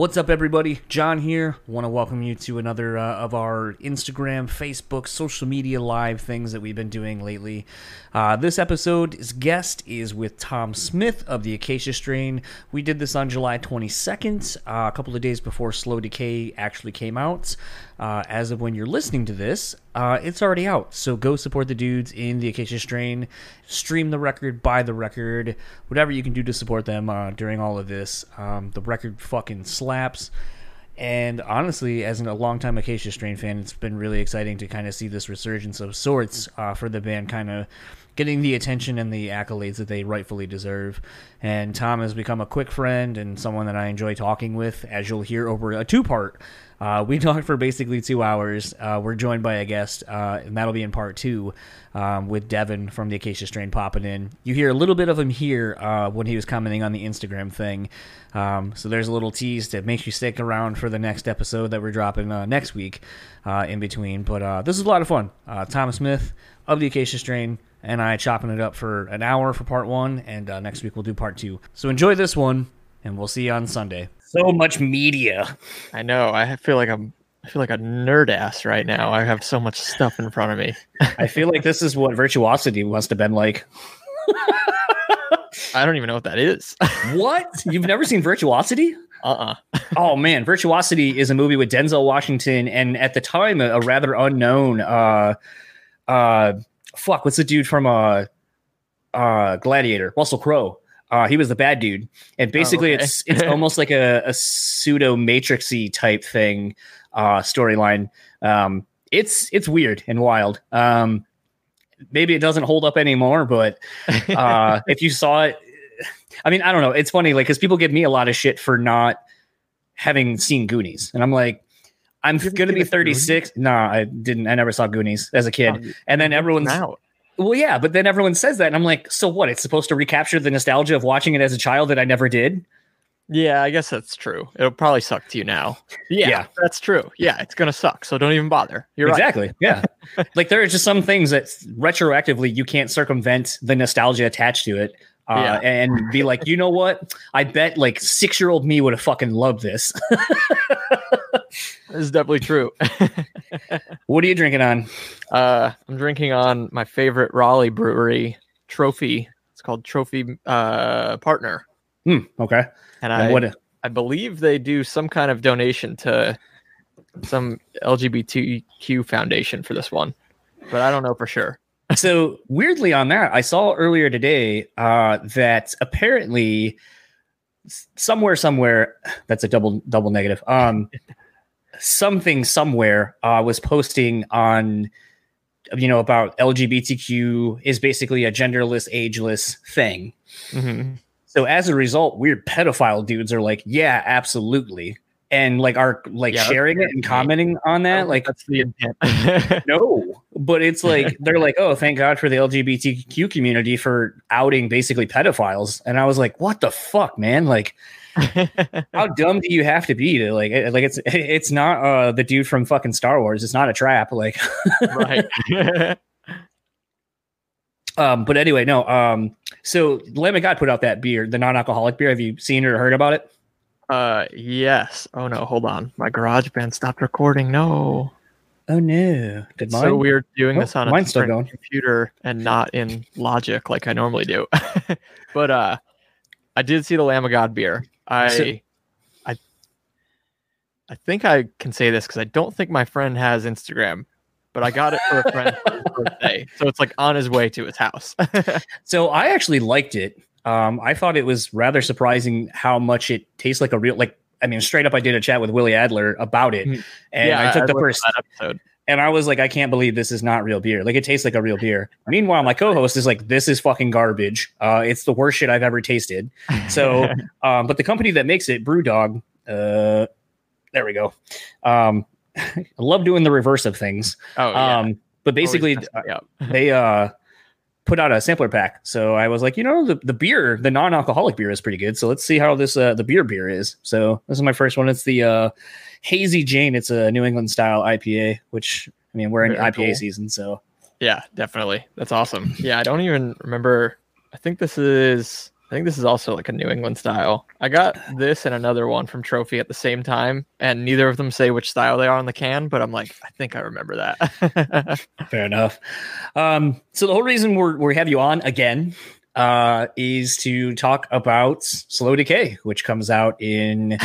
What's up, everybody? John here. Want to welcome you to another uh, of our Instagram, Facebook, social media live things that we've been doing lately. Uh, this episode's guest is with Tom Smith of the Acacia Strain. We did this on July 22nd, uh, a couple of days before Slow Decay actually came out. Uh, as of when you're listening to this, uh, it's already out. So go support the dudes in the Acacia Strain. Stream the record, buy the record, whatever you can do to support them uh, during all of this. Um, the record fucking slaps. And honestly, as a longtime Acacia Strain fan, it's been really exciting to kind of see this resurgence of sorts uh, for the band kind of getting the attention and the accolades that they rightfully deserve. And Tom has become a quick friend and someone that I enjoy talking with, as you'll hear over a two part. Uh, we talked for basically two hours. Uh, we're joined by a guest, uh, and that'll be in part two um, with Devin from the Acacia Strain popping in. You hear a little bit of him here uh, when he was commenting on the Instagram thing. Um, so there's a little tease to make you stick around for the next episode that we're dropping uh, next week uh, in between. But this is a lot of fun. Thomas Smith of the Acacia Strain and I chopping it up for an hour for part one, and next week we'll do part two. So enjoy this one, and we'll see you on Sunday. So much media. I know. I feel like I'm. I feel like a nerd ass right now. I have so much stuff in front of me. I feel like this is what virtuosity must have been like. I don't even know what that is. what? You've never seen Virtuosity? Uh uh oh man, Virtuosity is a movie with Denzel Washington and at the time a, a rather unknown uh uh fuck, what's the dude from uh uh Gladiator? Russell Crowe. Uh, he was the bad dude, and basically, oh, okay. it's it's almost like a, a pseudo matrixy type thing uh, storyline. Um, it's it's weird and wild. Um, maybe it doesn't hold up anymore, but uh, if you saw it, I mean, I don't know. It's funny, like because people give me a lot of shit for not having seen Goonies, and I'm like, I'm to be 36. No, nah, I didn't. I never saw Goonies as a kid. Oh, and then everyone's out. Well, yeah, but then everyone says that, and I'm like, so what? It's supposed to recapture the nostalgia of watching it as a child that I never did. Yeah, I guess that's true. It'll probably suck to you now. Yeah, yeah. that's true. Yeah, it's gonna suck. So don't even bother. You're exactly. Right. yeah, like there are just some things that retroactively you can't circumvent the nostalgia attached to it uh, yeah. and be like, you know what? I bet like six year old me would have fucking loved this. this is definitely true. what are you drinking on? Uh, I'm drinking on my favorite Raleigh brewery, Trophy. It's called Trophy uh, Partner. Hmm, okay. And, and I, what? I believe they do some kind of donation to some LGBTQ foundation for this one, but I don't know for sure so weirdly on that, I saw earlier today uh, that apparently somewhere, somewhere, that's a double double negative. Um, something somewhere uh, was posting on, you know, about LGBTQ is basically a genderless, ageless thing. Mm-hmm. So as a result, weird pedophile dudes are like, yeah, absolutely. And like are like yeah, sharing it and commenting on that like that's the intent. No but it's like they're like oh thank god for the lgbtq community for outing basically pedophiles. And i was like what the fuck man? Like how dumb do you have to be to like like it's it's not uh the dude from fucking star wars it's not a trap like right um but anyway no um so lamb of god put out that beer the non-alcoholic beer have you seen or heard about it uh, yes. Oh no, hold on. My garage band stopped recording. No. Oh no. Did mine? so weird doing oh, this on a going. computer and not in Logic like I normally do. but uh, I did see the Lamb of God beer. I, so, I, I think I can say this because I don't think my friend has Instagram, but I got it for a friend for his birthday, so it's like on his way to his house. so I actually liked it. Um, I thought it was rather surprising how much it tastes like a real like. I mean, straight up, I did a chat with Willie Adler about it, mm-hmm. and yeah, I took I the first episode. And I was like, I can't believe this is not real beer. Like it tastes like a real beer. Meanwhile, my co-host is like, this is fucking garbage. Uh, it's the worst shit I've ever tasted. So, um, but the company that makes it, BrewDog, uh, there we go. Um, I love doing the reverse of things. Oh, yeah. Um, but basically, yeah. they uh, put out a sampler pack. So I was like, you know, the, the beer, the non-alcoholic beer is pretty good. So let's see how this uh, the beer beer is. So this is my first one. It's the uh, Hazy Jane. It's a New England style IPA, which I mean we're in Very IPA cool. season, so yeah, definitely. That's awesome. Yeah, I don't even remember. I think this is I think this is also like a New England style. I got this and another one from Trophy at the same time, and neither of them say which style they are on the can, but I'm like, I think I remember that. Fair enough. Um, so the whole reason we're we have you on again uh, is to talk about Slow Decay, which comes out in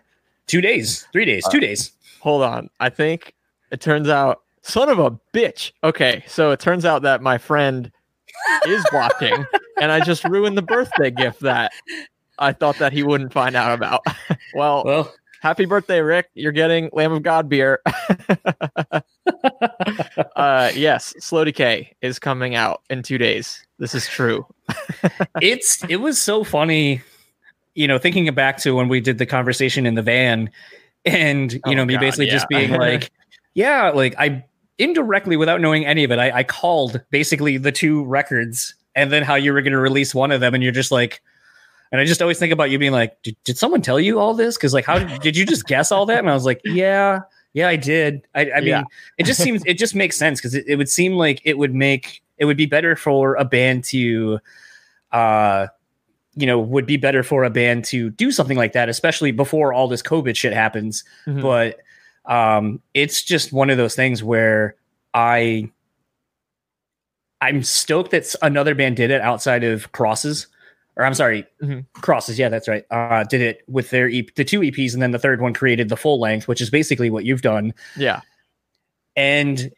two days, three days, two uh, days. Hold on. I think it turns out, son of a bitch. Okay, so it turns out that my friend is watching, and I just ruined the birthday gift that I thought that he wouldn't find out about. well, well, happy birthday, Rick! You're getting Lamb of God beer. uh, yes, Slow Decay is coming out in two days. This is true. it's it was so funny, you know, thinking back to when we did the conversation in the van, and you oh, know, me God, basically yeah. just being like, yeah, like I indirectly, without knowing any of it, I, I called basically the two records and then how you were going to release one of them. And you're just like, and I just always think about you being like, did, did someone tell you all this? Cause like, how did, did you just guess all that? And I was like, yeah, yeah, I did. I, I mean, yeah. it just seems, it just makes sense. Cause it, it would seem like it would make, it would be better for a band to, uh, you know, would be better for a band to do something like that, especially before all this COVID shit happens. Mm-hmm. But um, it's just one of those things where I I'm stoked that another band did it outside of Crosses, or I'm sorry, mm-hmm. Crosses. Yeah, that's right. Uh, did it with their EP, the two EPs, and then the third one created the full length, which is basically what you've done. Yeah. And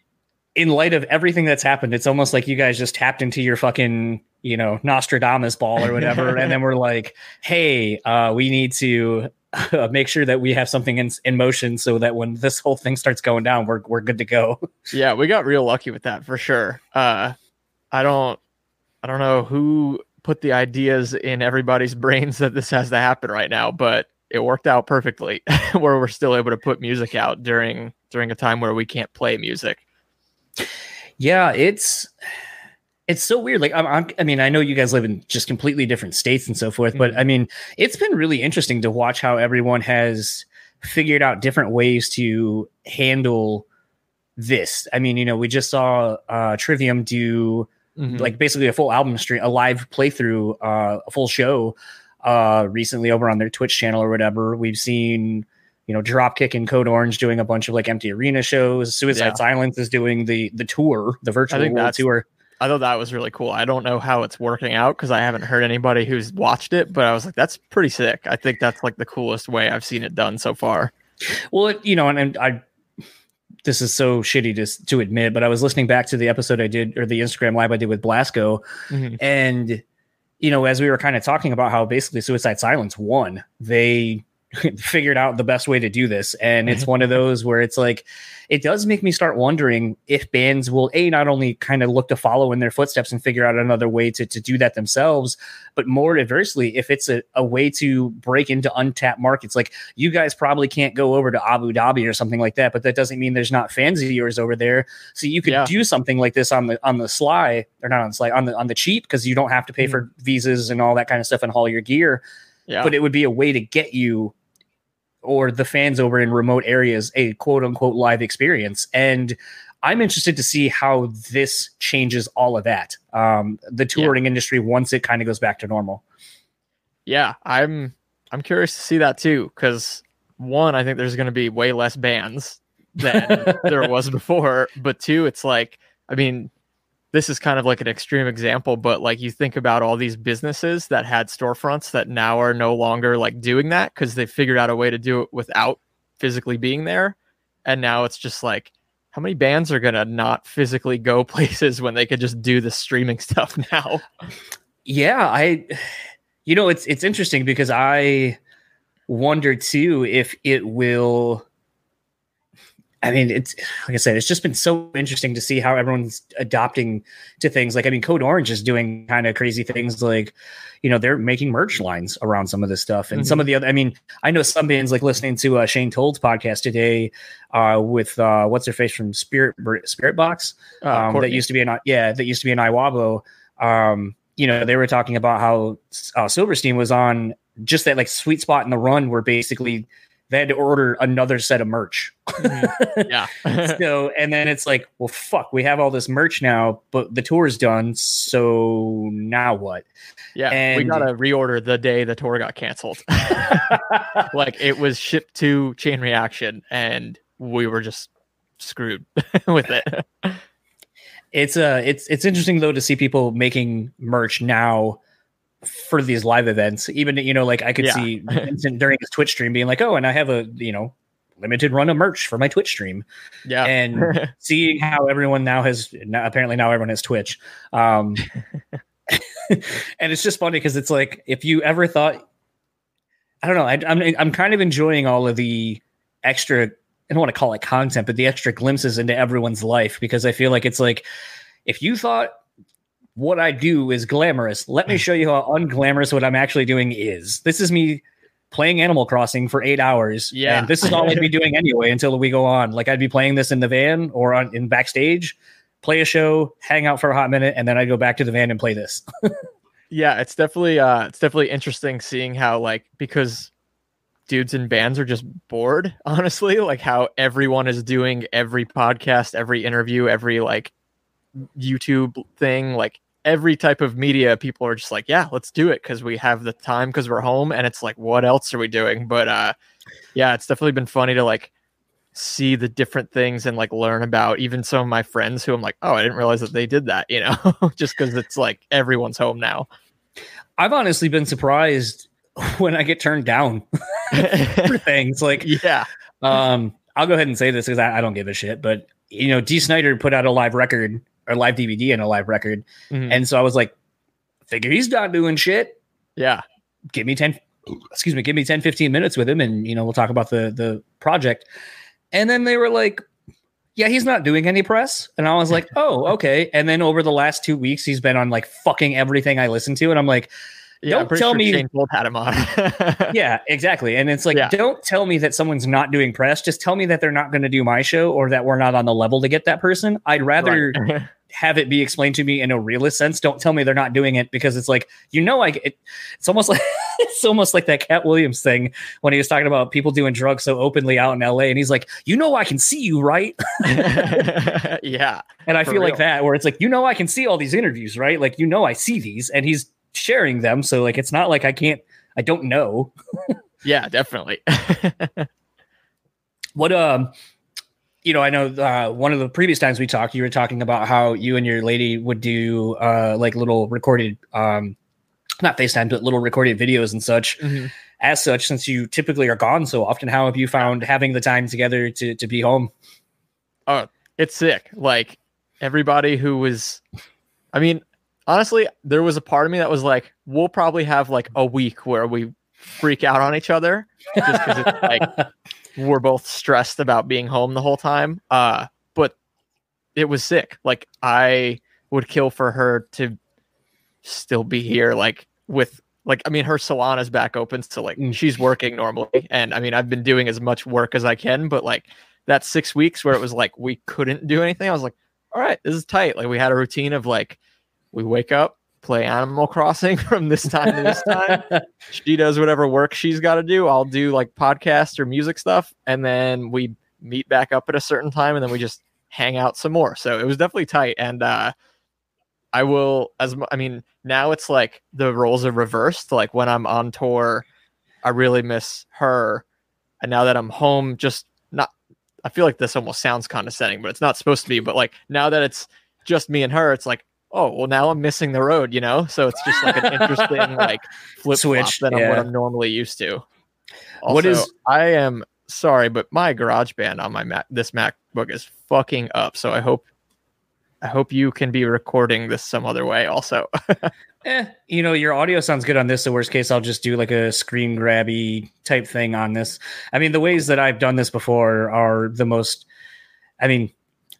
in light of everything that's happened, it's almost like you guys just tapped into your fucking, you know, Nostradamus ball or whatever, and then we're like, hey, uh, we need to uh, make sure that we have something in, in motion so that when this whole thing starts going down, we're we're good to go. yeah, we got real lucky with that for sure. Uh, I don't, I don't know who put the ideas in everybody's brains that this has to happen right now, but it worked out perfectly where we're still able to put music out during during a time where we can't play music. Yeah, it's it's so weird. Like, I'm, I'm, i mean, I know you guys live in just completely different states and so forth, but mm-hmm. I mean, it's been really interesting to watch how everyone has figured out different ways to handle this. I mean, you know, we just saw uh, Trivium do mm-hmm. like basically a full album stream, a live playthrough, uh, a full show uh, recently over on their Twitch channel or whatever. We've seen you know Dropkick and Code Orange doing a bunch of like empty arena shows. Suicide yeah. Silence is doing the the tour, the virtual world tour. I thought that was really cool. I don't know how it's working out because I haven't heard anybody who's watched it, but I was like, that's pretty sick. I think that's like the coolest way I've seen it done so far. Well, it, you know, and, and I, this is so shitty to to admit, but I was listening back to the episode I did or the Instagram live I did with Blasco, mm-hmm. and you know, as we were kind of talking about how basically Suicide Silence won, they figured out the best way to do this. And it's one of those where it's like, it does make me start wondering if bands will a not only kind of look to follow in their footsteps and figure out another way to, to do that themselves, but more adversely, if it's a, a way to break into untapped markets. Like you guys probably can't go over to Abu Dhabi or something like that, but that doesn't mean there's not fans of yours over there. So you could yeah. do something like this on the on the sly, or not on the sly, on the on the cheap, because you don't have to pay mm-hmm. for visas and all that kind of stuff and haul your gear. Yeah. But it would be a way to get you or the fans over in remote areas a quote unquote live experience. And I'm interested to see how this changes all of that. Um, the touring yeah. industry once it kind of goes back to normal. Yeah, I'm I'm curious to see that too because one, I think there's going to be way less bands than there was before, but two, it's like I mean, this is kind of like an extreme example, but like you think about all these businesses that had storefronts that now are no longer like doing that because they figured out a way to do it without physically being there. And now it's just like, how many bands are gonna not physically go places when they could just do the streaming stuff now? Yeah, I you know it's it's interesting because I wonder too if it will I mean, it's like I said, it's just been so interesting to see how everyone's adopting to things. Like, I mean, Code Orange is doing kind of crazy things. Like, you know, they're making merch lines around some of this stuff, and mm-hmm. some of the other. I mean, I know some bands like listening to uh, Shane Told's podcast today uh, with uh, what's her face from Spirit Spiritbox uh, um, that used to be an yeah that used to be an Iwabo. Um, you know, they were talking about how uh, Silverstein was on just that like sweet spot in the run where basically they had to order another set of merch Mm-hmm. Yeah. so, and then it's like, well, fuck, we have all this merch now, but the tour's done. So now what? Yeah. And we got to reorder the day the tour got canceled. like it was shipped to Chain Reaction and we were just screwed with it. It's uh it's it's interesting though to see people making merch now for these live events. Even you know, like I could yeah. see Vincent during his Twitch stream being like, "Oh, and I have a you know limited run of merch for my Twitch stream." Yeah, and seeing how everyone now has now, apparently now everyone has Twitch, um, and it's just funny because it's like if you ever thought, I don't know, I, I'm I'm kind of enjoying all of the extra. I don't want to call it content, but the extra glimpses into everyone's life because I feel like it's like if you thought what I do is glamorous. Let me show you how unglamorous what I'm actually doing is. This is me playing Animal Crossing for eight hours. Yeah. And this is all I'd be doing anyway until we go on. Like I'd be playing this in the van or on in backstage, play a show, hang out for a hot minute, and then I'd go back to the van and play this. yeah, it's definitely uh it's definitely interesting seeing how like because dudes in bands are just bored, honestly, like how everyone is doing every podcast, every interview, every like YouTube thing, like every type of media, people are just like, yeah, let's do it because we have the time because we're home. And it's like, what else are we doing? But uh, yeah, it's definitely been funny to like see the different things and like learn about even some of my friends who I'm like, oh, I didn't realize that they did that, you know, just because it's like everyone's home now. I've honestly been surprised when I get turned down for things like, yeah. Um, I'll go ahead and say this because I, I don't give a shit, but you know, Dee Snider put out a live record or live DVD and a live record. Mm-hmm. And so I was like, figure he's not doing shit. Yeah. Give me 10, excuse me, give me 10, 15 minutes with him and, you know, we'll talk about the, the project. And then they were like, yeah, he's not doing any press. And I was like, oh, okay. And then over the last two weeks, he's been on like fucking everything I listen to. And I'm like, yeah, don't tell sure me Shane had him on. yeah, exactly. And it's like, yeah. don't tell me that someone's not doing press. Just tell me that they're not going to do my show or that we're not on the level to get that person. I'd rather right. have it be explained to me in a realist sense. Don't tell me they're not doing it because it's like you know, I it, it's almost like it's almost like that Katt Williams thing when he was talking about people doing drugs so openly out in L.A. and he's like, you know, I can see you, right? yeah, and I feel real. like that where it's like, you know, I can see all these interviews, right? Like, you know, I see these, and he's sharing them, so like, it's not like I can't, I don't know. yeah, definitely. what um you know, I know uh, one of the previous times we talked, you were talking about how you and your lady would do uh, like little recorded, um, not FaceTime, but little recorded videos and such. Mm-hmm. As such, since you typically are gone so often, how have you found having the time together to to be home? Oh, it's sick. Like everybody who was, I mean, honestly, there was a part of me that was like, we'll probably have like a week where we freak out on each other just because it's like we're both stressed about being home the whole time. Uh, but it was sick. Like I would kill for her to still be here, like with like I mean her salon is back open, so like mm. she's working normally. And I mean I've been doing as much work as I can, but like that six weeks where it was like we couldn't do anything, I was like, all right, this is tight. Like we had a routine of like we wake up, play Animal Crossing from this time to this time. she does whatever work she's got to do. I'll do like podcast or music stuff, and then we meet back up at a certain time, and then we just hang out some more. So it was definitely tight, and uh, I will as I mean now it's like the roles are reversed. Like when I'm on tour, I really miss her, and now that I'm home, just not. I feel like this almost sounds condescending, but it's not supposed to be. But like now that it's just me and her, it's like oh well now i'm missing the road you know? So it's just like an interesting like flip switch than yeah. what i'm normally used to. Also, what is i am sorry but my garage band on my mac this macbook is fucking up so i hope i hope you can be recording this some other way also. Eh, you know your audio sounds good on this so worst case i'll just do like a screen grabby type thing on this. I mean the ways that i've done this before are the most i mean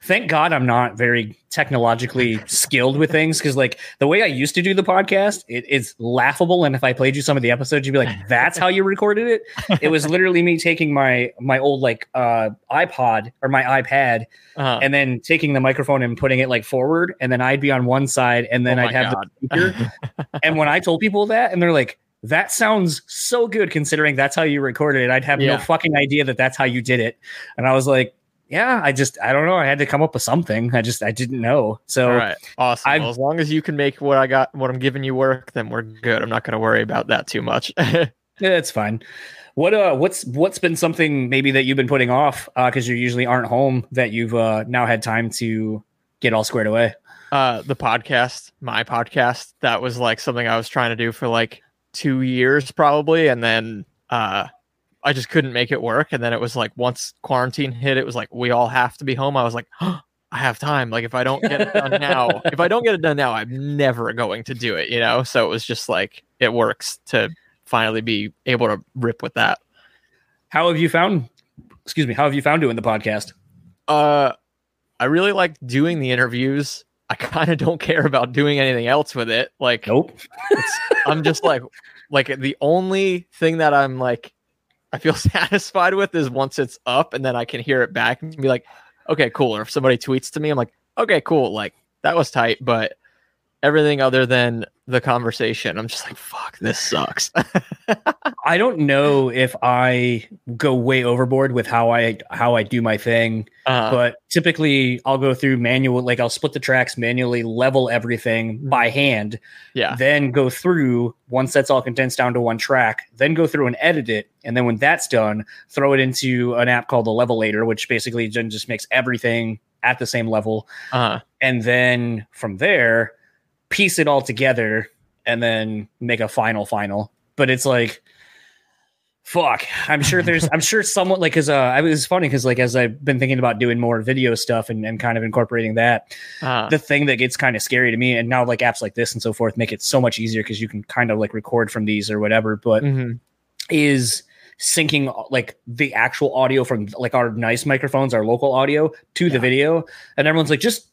thank God I'm not very technologically skilled with things because like the way I used to do the podcast, it is laughable. And if I played you some of the episodes, you'd be like, "That's how you recorded it." It was literally me taking my my old like uh, iPod or my iPad, uh-huh. and then taking the microphone and putting it like forward, and then I'd be on one side, and then oh I'd have God. the speaker. and when I told people that, and they're like that sounds so good considering that's how you recorded it. I'd have yeah. no fucking idea that that's how you did it. And I was like, yeah, I just I don't know. I had to come up with something. I just I didn't know. So All right, awesome. Well, as long as you can make what I got, what I'm giving you work, then we're good. I'm not going to worry about that too much. yeah, it's fine. What uh, what's what's been something maybe that you've been putting off because uh, you usually aren't home that you've uh, now had time to get all squared away? Uh, the podcast, my podcast, that was like something I was trying to do for like two years probably, and then uh I just couldn't make it work. And then it was like once quarantine hit, it was like we all have to be home. I was like, oh, I have time. Like if I don't get it done now, if I don't get it done now, I'm never going to do it. You know. So it was just like it works to finally be able to rip with that. How have you found? Excuse me. How have you found doing the podcast? Uh, I really like doing the interviews. I kind of don't care about doing anything else with it. Like, nope. I'm just like, like the only thing that I'm like I feel satisfied with is once it's up and then I can hear it back and be like, okay, cool. Or if somebody tweets to me, I'm like, okay, cool. Like that was tight, but everything other than the conversation, I'm just like, fuck, this sucks. I don't know if I go way overboard with how I how I do my thing, uh-huh. but typically I'll go through manual like I'll split the tracks manually, level everything mm-hmm. by hand. Yeah. Then go through once that's all condensed down to one track, then go through and edit it. And then when that's done, throw it into an app called the Levelator, which basically just makes everything at the same level. Uh-huh. And then from there, piece it all together and then make a final final. But it's like fuck i'm sure there's i'm sure someone like because uh i was funny because like as i've been thinking about doing more video stuff and, and kind of incorporating that uh, the thing that gets kind of scary to me and now like apps like this and so forth make it so much easier because you can kind of like record from these or whatever but mm-hmm. is syncing like the actual audio from like our nice microphones our local audio to yeah. the video and everyone's like just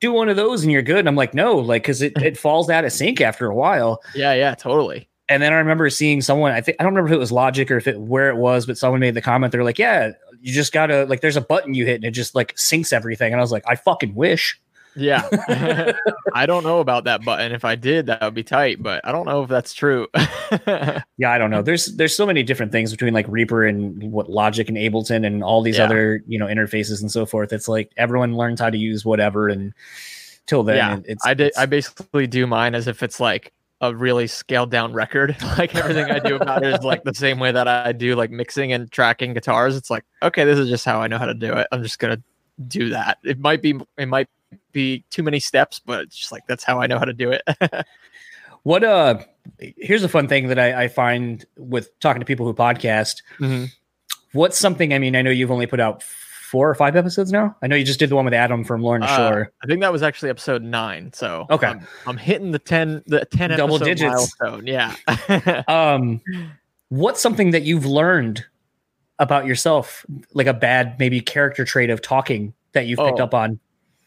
do one of those and you're good. And I'm like, no, like, cause it, it falls out of sync after a while. Yeah, yeah, totally. And then I remember seeing someone, I think, I don't remember if it was Logic or if it, where it was, but someone made the comment. They're like, yeah, you just gotta, like, there's a button you hit and it just like syncs everything. And I was like, I fucking wish. Yeah. I don't know about that button. If I did, that would be tight, but I don't know if that's true. yeah, I don't know. There's there's so many different things between like Reaper and what Logic and Ableton and all these yeah. other, you know, interfaces and so forth. It's like everyone learns how to use whatever and till then yeah, it's I did it's, I basically do mine as if it's like a really scaled down record. like everything I do about it is like the same way that I do like mixing and tracking guitars. It's like, okay, this is just how I know how to do it. I'm just gonna do that. It might be it might be too many steps, but it's just like that's how I know how to do it. what uh here's a fun thing that I, I find with talking to people who podcast. Mm-hmm. What's something I mean, I know you've only put out four or five episodes now. I know you just did the one with Adam from Lorna uh, Shore. I think that was actually episode nine. So okay, I'm, I'm hitting the ten the ten double digits milestone. Yeah. um, what's something that you've learned about yourself, like a bad maybe character trait of talking that you've picked oh, up on?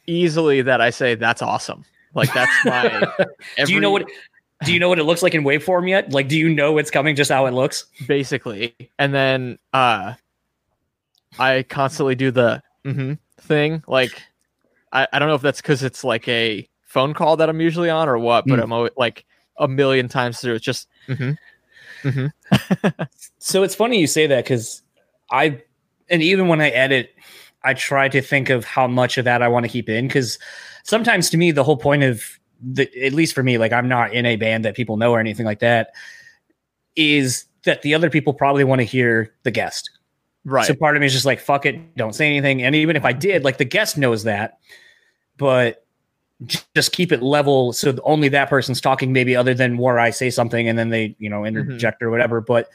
Easily that I say that's awesome. Like that's my. Every, do you know what? Do you know what it looks like in waveform yet? Like, do you know it's coming? Just how it looks, basically. And then uh, I constantly do the mm-hmm thing. Like, I, I don't know if that's because it's like a phone call that I'm usually on or what, but mm. I'm always, like a million times through. It's just. Mm-hmm. Mm-hmm. so it's funny you say that because I, and even when I edit I try to think of how much of that I want to keep in because sometimes to me the whole point of the at least for me like I'm not in a band that people know or anything like that is that the other people probably want to hear the guest. Right. So part of me is just like fuck it, don't say anything. And even if I did, like the guest knows that, but just keep it level so only that person's talking maybe other than where I say something and then they, you know, mm-hmm. interject mm-hmm. or whatever, but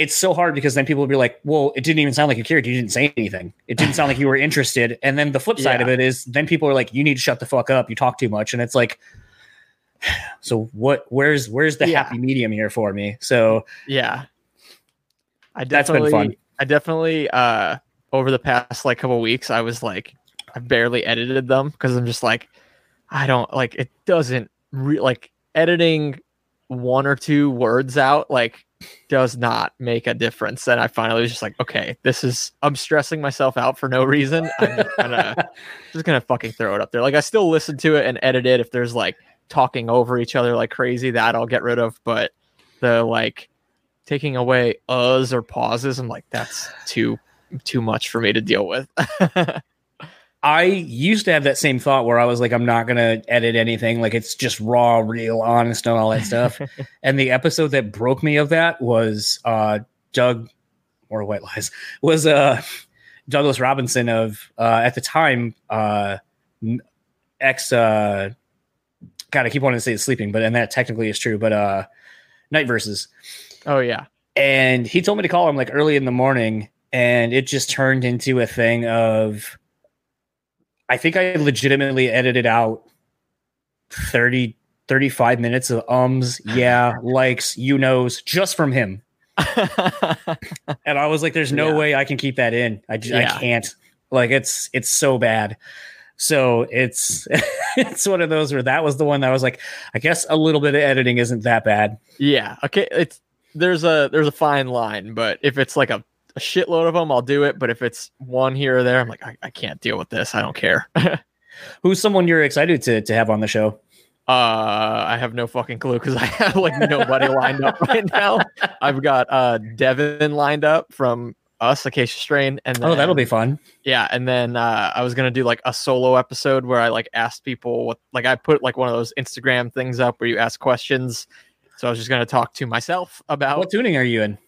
it's so hard because then people will be like, well, it didn't even sound like you cared. You didn't say anything. It didn't sound like you were interested. And then the flip side yeah. of it is then people are like, you need to shut the fuck up. You talk too much. And it's like, so what, where's, where's the yeah. happy medium here for me? So yeah, I definitely, That's been fun. I definitely, uh, over the past like couple weeks, I was like, I barely edited them because I'm just like, I don't like, it doesn't re- like editing one or two words out. Like does not make a difference. And I finally was just like, okay, this is I'm stressing myself out for no reason. I'm just gonna just gonna fucking throw it up there. Like I still listen to it and edit it if there's like talking over each other like crazy, that I'll get rid of. But the like taking away uhs or pauses. I'm like, that's too too much for me to deal with. I used to have that same thought where I was like, I'm not gonna edit anything, like it's just raw, real, honest, and all that stuff. and the episode that broke me of that was uh Doug or White Lies was uh Douglas Robinson of uh at the time uh ex uh God, I keep wanting to say it's sleeping, but and that technically is true, but uh Night Verses. Oh yeah. And he told me to call him like early in the morning, and it just turned into a thing of I think I legitimately edited out 30, 35 minutes of ums, yeah, likes, you knows, just from him. and I was like, there's no yeah. way I can keep that in. I, just, yeah. I can't. Like it's it's so bad. So it's it's one of those where that was the one that I was like, I guess a little bit of editing isn't that bad. Yeah. Okay. It's there's a there's a fine line, but if it's like a a shitload of them, I'll do it. But if it's one here or there, I'm like, I, I can't deal with this. I don't care. Who's someone you're excited to to have on the show? Uh, I have no fucking clue because I have like nobody lined up right now. I've got uh Devin lined up from us, Acacia Strain, and then, oh, that'll be fun. Yeah, and then uh, I was gonna do like a solo episode where I like asked people what, like I put like one of those Instagram things up where you ask questions. So I was just gonna talk to myself about what tuning are you in?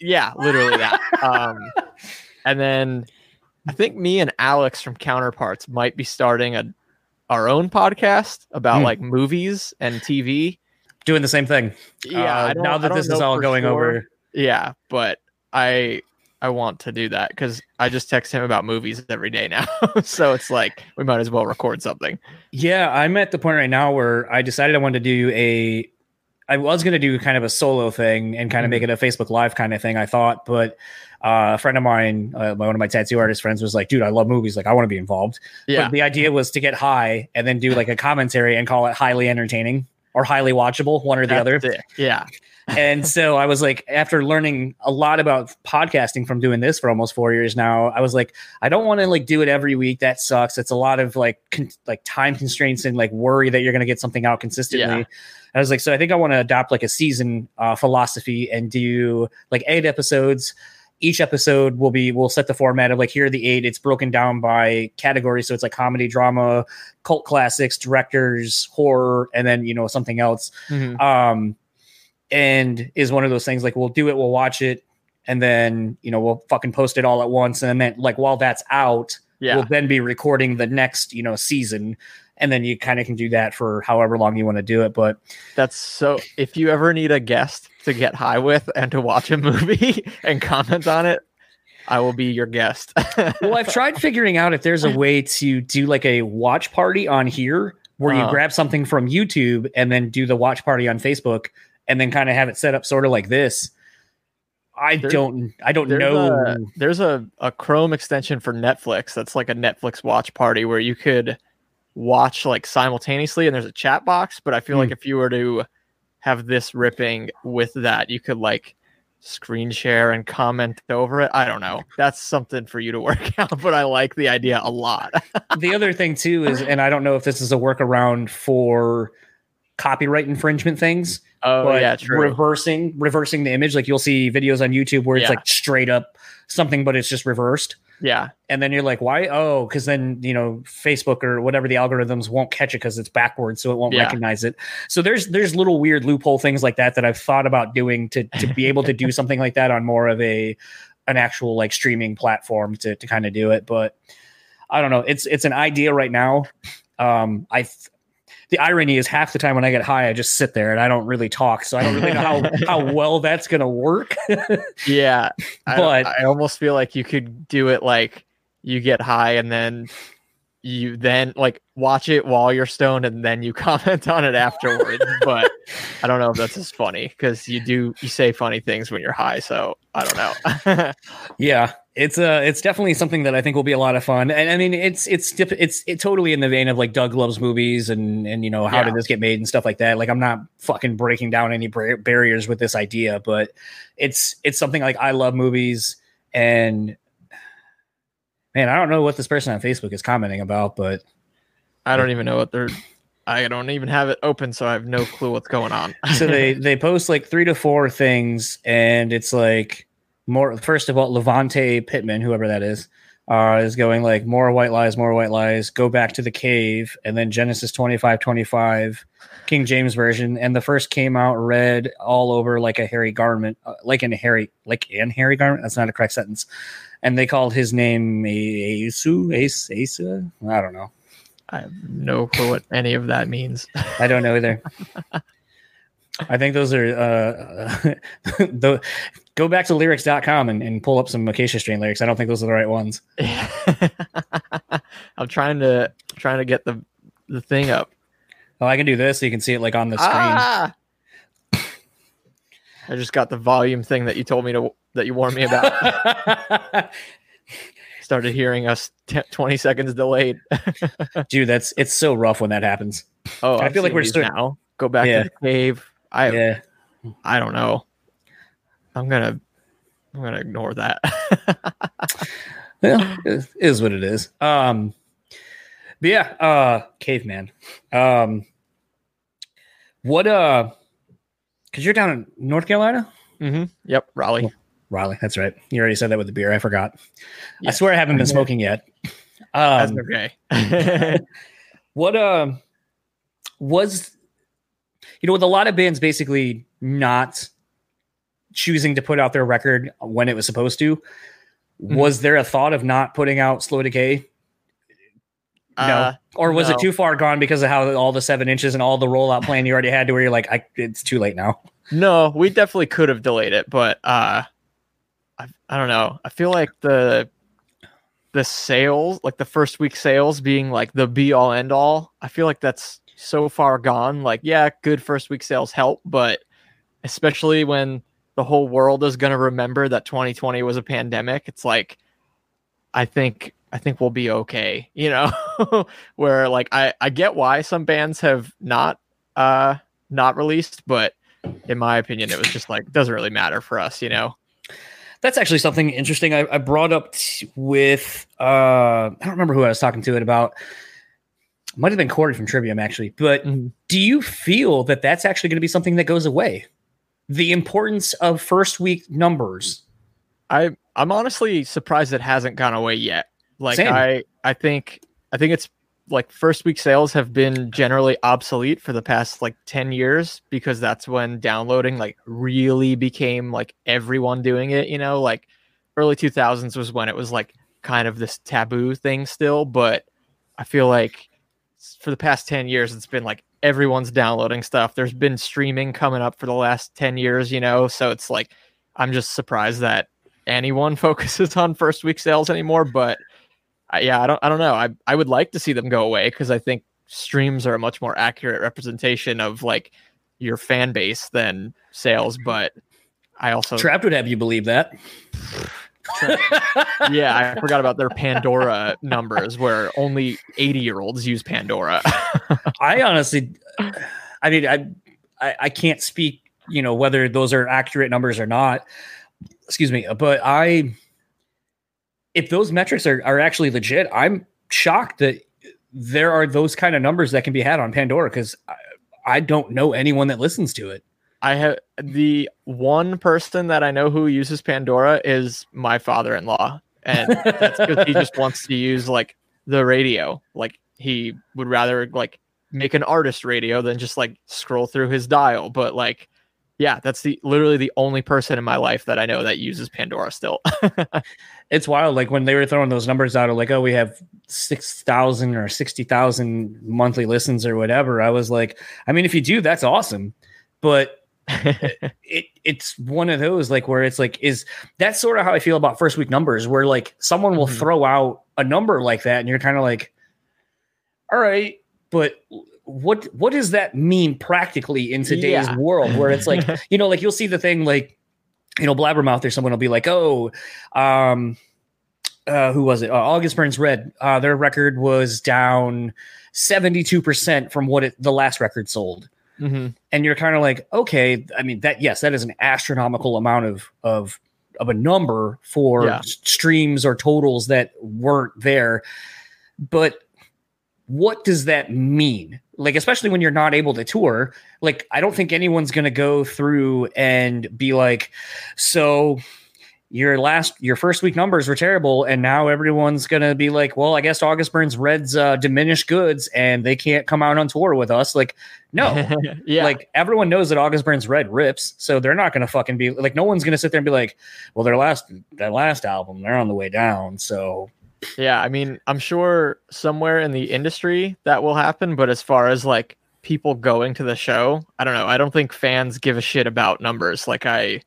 Yeah, literally that. um, and then I think me and Alex from Counterparts might be starting a our own podcast about mm. like movies and TV. Doing the same thing. Yeah. Uh, now that this is all going sure. over. Yeah, but I I want to do that because I just text him about movies every day now. so it's like we might as well record something. Yeah, I'm at the point right now where I decided I wanted to do a I was going to do kind of a solo thing and kind of make mm-hmm. it a Facebook Live kind of thing. I thought, but uh, a friend of mine, uh, one of my tattoo artist friends, was like, "Dude, I love movies. Like, I want to be involved." Yeah. But the idea was to get high and then do like a commentary and call it highly entertaining or highly watchable, one or the That's other. It. Yeah. and so I was like, after learning a lot about podcasting from doing this for almost four years now, I was like, I don't want to like do it every week. That sucks. It's a lot of like con- like time constraints and like worry that you're going to get something out consistently. Yeah. I was like, so I think I want to adopt like a season uh, philosophy and do like eight episodes. Each episode will be we'll set the format of like here are the eight. It's broken down by category, so it's like comedy, drama, cult classics, directors, horror, and then you know something else. Mm-hmm. Um, and is one of those things like we'll do it, we'll watch it, and then you know we'll fucking post it all at once, and then like while that's out, yeah. we'll then be recording the next you know season and then you kind of can do that for however long you want to do it. But that's so. If you ever need a guest to get high with and to watch a movie and comment on it, I will be your guest. well, I've tried figuring out if there's a way to do like a watch party on here where you uh, grab something from YouTube and then do the watch party on Facebook and then kind of have it set up sort of like this. I don't I don't know. A, there's a, a Chrome extension for Netflix that's like a Netflix watch party where you could watch like simultaneously and there's a chat box but i feel mm. like hmm. if you were to have this ripping with that. You could like screen share and comment over it. I don't know. That's something for you to work out but i like the idea a lot. The other thing too is and i don't know if this is a workaround for copyright infringement things oh yeah true. reversing reversing the image like you'll see videos on youtube where it's yeah. like straight up something but it's just reversed yeah. And then you're like, why? Oh, because then, you know, Facebook or whatever the algorithms won't catch it because it's backwards, so it won't yeah. recognize it. So there's there's little weird loophole things like that that I've thought about doing to to be able to do something like that on more of a an actual like streaming platform to to kind of do it. But I don't know. It's it's an idea right now. Um, I the irony is half the time when I get high, I just sit there and I don't really talk. So I don't really know how, how well that's going to work. yeah. But I, I almost feel like you could do it like you get high and then you then like watch it while you're stoned and then you comment on it afterwards. but I don't know if that's as funny because you do you say funny things when you're high. So I don't know. yeah, it's uh it's definitely something that I think will be a lot of fun. And I mean, it's it's it's it totally in the vein of like Doug loves movies and and you know how yeah. did this get made and stuff like that. Like I'm not fucking breaking down any bar- barriers with this idea, but it's it's something like I love movies and man, I don't know what this person on Facebook is commenting about, but I don't even know what they're I don't even have it open, so I have no clue what's going on. so they they post like three to four things, and it's like more. First of all, Levante Pittman, whoever that is, uh, is going like more white lies, more white lies. Go back to the cave, and then Genesis twenty five twenty five, King James version, and the first came out red all over like a hairy garment, uh, like in a hairy, like in hairy garment. That's not a correct sentence. And they called his name Asu, Ace, Asa. I don't know. I have no clue what any of that means. I don't know either. I think those are uh, the go back to lyrics.com and, and pull up some acacia strain lyrics. I don't think those are the right ones. I'm trying to trying to get the the thing up. Oh, I can do this so you can see it like on the screen. Ah! I just got the volume thing that you told me to that you warned me about. Started hearing us t- 20 seconds delayed. Dude, that's it's so rough when that happens. Oh, I feel like we're still now. Go back yeah. to the cave. I yeah. I don't know. I'm gonna I'm gonna ignore that. well, it is what it is. Um, but yeah, uh, caveman. Um, what uh, because you're down in North Carolina. Mm-hmm. Yep, Raleigh. Oh, Raleigh. That's right. You already said that with the beer. I forgot. I swear I haven't been smoking yet. Um, That's okay. what uh was you know with a lot of bands basically not choosing to put out their record when it was supposed to. Mm-hmm. Was there a thought of not putting out Slow Decay? No, uh, or was no. it too far gone because of how all the seven inches and all the rollout plan you already had to where you're like, I, it's too late now. No, we definitely could have delayed it, but uh, I, I don't know. I feel like the the sales, like the first week sales, being like the be all end all. I feel like that's so far gone. Like, yeah, good first week sales help, but especially when the whole world is going to remember that 2020 was a pandemic. It's like, I think, I think we'll be okay, you know, where like, I, I get why some bands have not, uh, not released, but in my opinion, it was just like, doesn't really matter for us, you know? That's actually something interesting I, I brought up t- with, uh, I don't remember who I was talking to it about. Might have been Corey from Trivium, actually. But mm-hmm. do you feel that that's actually going to be something that goes away? the importance of first week numbers. I I'm honestly surprised it hasn't gone away yet. Like Same. I I think I think it's like first week sales have been generally obsolete for the past like 10 years because that's when downloading like really became like everyone doing it, you know, like early 2000s was when it was like kind of this taboo thing still, but I feel like for the past 10 years it's been like everyone's downloading stuff. There's been streaming coming up for the last 10 years, you know, so it's like I'm just surprised that anyone focuses on first week sales anymore, but I, yeah, I don't I don't know. I I would like to see them go away cuz I think streams are a much more accurate representation of like your fan base than sales, but I also Trapt would have you believe that. yeah, I forgot about their Pandora numbers where only 80 year olds use Pandora. I honestly, I mean, I, I, I can't speak, you know, whether those are accurate numbers or not. Excuse me, but I, if those metrics are, are actually legit, I'm shocked that there are those kind of numbers that can be had on Pandora because I, I don't know anyone that listens to it. I have the one person that I know who uses Pandora is my father-in-law, and that's because he just wants to use like the radio. Like he would rather like make an artist radio than just like scroll through his dial. But like, yeah, that's the literally the only person in my life that I know that uses Pandora still. it's wild. Like when they were throwing those numbers out of like, oh, we have six thousand or sixty thousand monthly listens or whatever. I was like, I mean, if you do, that's awesome. But it it's one of those like where it's like is that's sort of how I feel about first week numbers where like someone will mm-hmm. throw out a number like that and you're kind of like all right but what what does that mean practically in today's yeah. world where it's like you know like you'll see the thing like you know blabbermouth or someone will be like oh um uh who was it uh, august burns red uh their record was down 72% from what it, the last record sold Mm-hmm. And you're kind of like, okay, I mean that yes, that is an astronomical amount of of of a number for yeah. streams or totals that weren't there. But what does that mean? like especially when you're not able to tour like i don't think anyone's going to go through and be like so your last your first week numbers were terrible and now everyone's going to be like well i guess august burns reds uh, diminished goods and they can't come out on tour with us like no yeah like everyone knows that august burns red rips so they're not going to fucking be like no one's going to sit there and be like well their last their last album they're on the way down so yeah, I mean, I'm sure somewhere in the industry that will happen, but as far as like people going to the show, I don't know. I don't think fans give a shit about numbers. Like I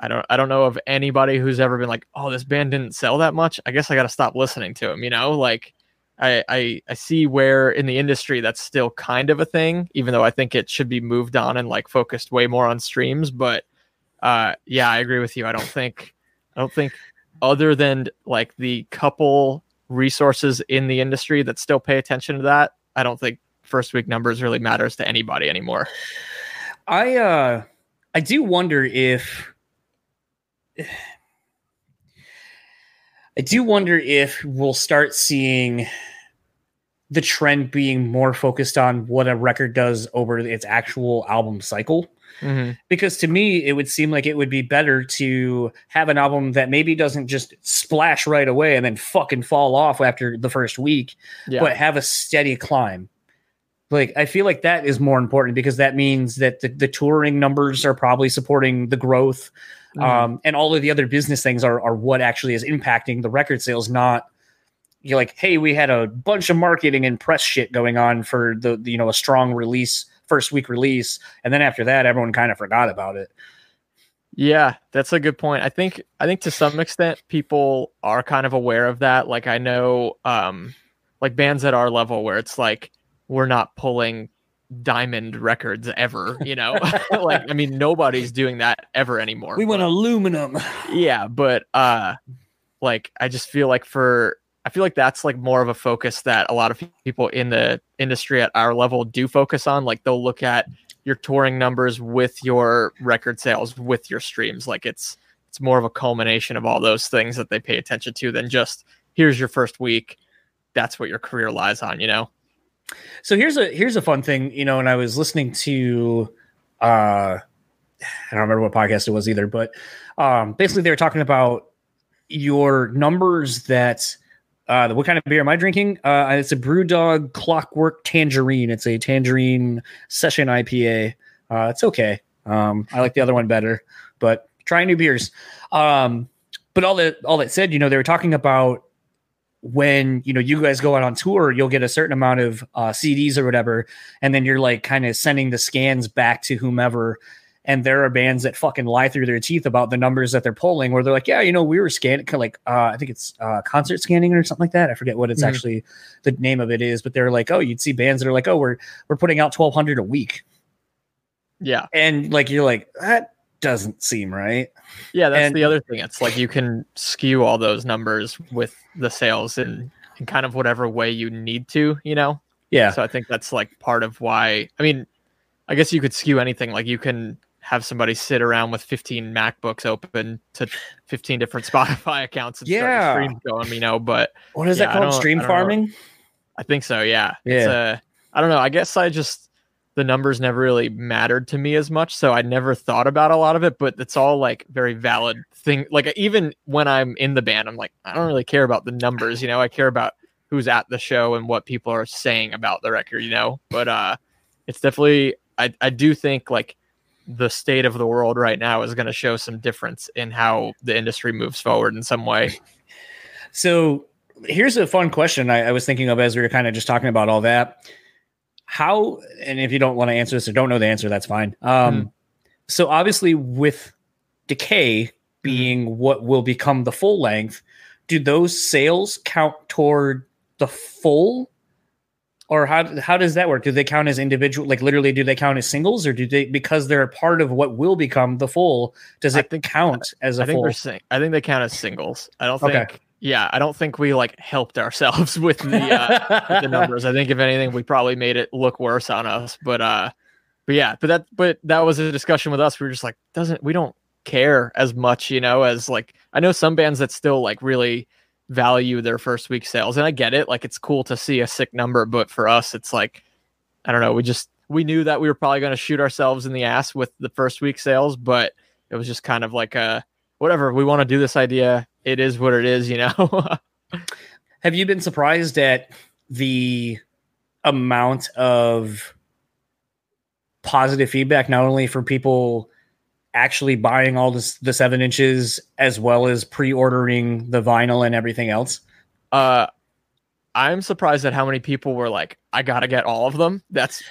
I don't I don't know of anybody who's ever been like, "Oh, this band didn't sell that much. I guess I got to stop listening to them," you know? Like I, I I see where in the industry that's still kind of a thing, even though I think it should be moved on and like focused way more on streams. But uh, yeah, I agree with you. I don't think I don't think other than like the couple resources in the industry that still pay attention to that, I don't think first week numbers really matters to anybody anymore. I uh I do wonder if I do wonder if we'll start seeing the trend being more focused on what a record does over its actual album cycle Mm-hmm. Because to me, it would seem like it would be better to have an album that maybe doesn't just splash right away and then fucking fall off after the first week, yeah. but have a steady climb. Like I feel like that is more important because that means that the, the touring numbers are probably supporting the growth, mm-hmm. um, and all of the other business things are are what actually is impacting the record sales, not you're like, hey, we had a bunch of marketing and press shit going on for the, the you know a strong release first week release, and then after that, everyone kind of forgot about it. Yeah, that's a good point. I think I think to some extent people are kind of aware of that. Like I know um like bands at our level where it's like we're not pulling diamond records ever, you know? like I mean nobody's doing that ever anymore. We want aluminum. Yeah, but uh like I just feel like for I feel like that's like more of a focus that a lot of people in the industry at our level do focus on. Like they'll look at your touring numbers with your record sales with your streams. Like it's it's more of a culmination of all those things that they pay attention to than just here's your first week. That's what your career lies on, you know. So here's a here's a fun thing, you know, and I was listening to uh I don't remember what podcast it was either, but um basically they were talking about your numbers that uh, what kind of beer am I drinking? Uh, it's a BrewDog Clockwork Tangerine. It's a tangerine session IPA. Uh, it's okay. Um, I like the other one better, but trying new beers. Um, but all that all that said, you know, they were talking about when you know you guys go out on tour, you'll get a certain amount of uh, CDs or whatever, and then you're like kind of sending the scans back to whomever and there are bands that fucking lie through their teeth about the numbers that they're pulling where they're like yeah you know we were scanning like uh, i think it's uh, concert scanning or something like that i forget what it's mm-hmm. actually the name of it is but they're like oh you'd see bands that are like oh we're we're putting out 1200 a week yeah and like you're like that doesn't seem right yeah that's and, the other thing it's like you can skew all those numbers with the sales in, in kind of whatever way you need to you know yeah so i think that's like part of why i mean I guess you could skew anything. Like you can have somebody sit around with 15 MacBooks open to 15 different Spotify accounts and yeah. start streams going, you know, but what is yeah, that called? Stream farming? Know. I think so. Yeah. Yeah. It's a, I don't know. I guess I just, the numbers never really mattered to me as much. So I never thought about a lot of it, but it's all like very valid thing. Like even when I'm in the band, I'm like, I don't really care about the numbers, you know, I care about who's at the show and what people are saying about the record, you know, but, uh, it's definitely, I, I do think like the state of the world right now is going to show some difference in how the industry moves forward in some way. So here's a fun question I, I was thinking of as we were kind of just talking about all that. How, and if you don't want to answer this or don't know the answer, that's fine. Um, mm. So obviously, with Decay being what will become the full length, do those sales count toward the full or how how does that work? Do they count as individual? Like literally, do they count as singles, or do they because they're a part of what will become the full? Does it think, count as a I think full? Sing- I think they count as singles. I don't think. Okay. Yeah, I don't think we like helped ourselves with the uh, with the numbers. I think if anything, we probably made it look worse on us. But uh, but yeah, but that but that was a discussion with us. We were just like, doesn't we don't care as much, you know, as like I know some bands that still like really value their first week sales. And I get it. Like it's cool to see a sick number, but for us, it's like, I don't know. We just we knew that we were probably going to shoot ourselves in the ass with the first week sales, but it was just kind of like a whatever. We want to do this idea. It is what it is, you know. Have you been surprised at the amount of positive feedback, not only from people actually buying all this, the seven inches as well as pre-ordering the vinyl and everything else? Uh, I'm surprised at how many people were like, "I gotta get all of them." That's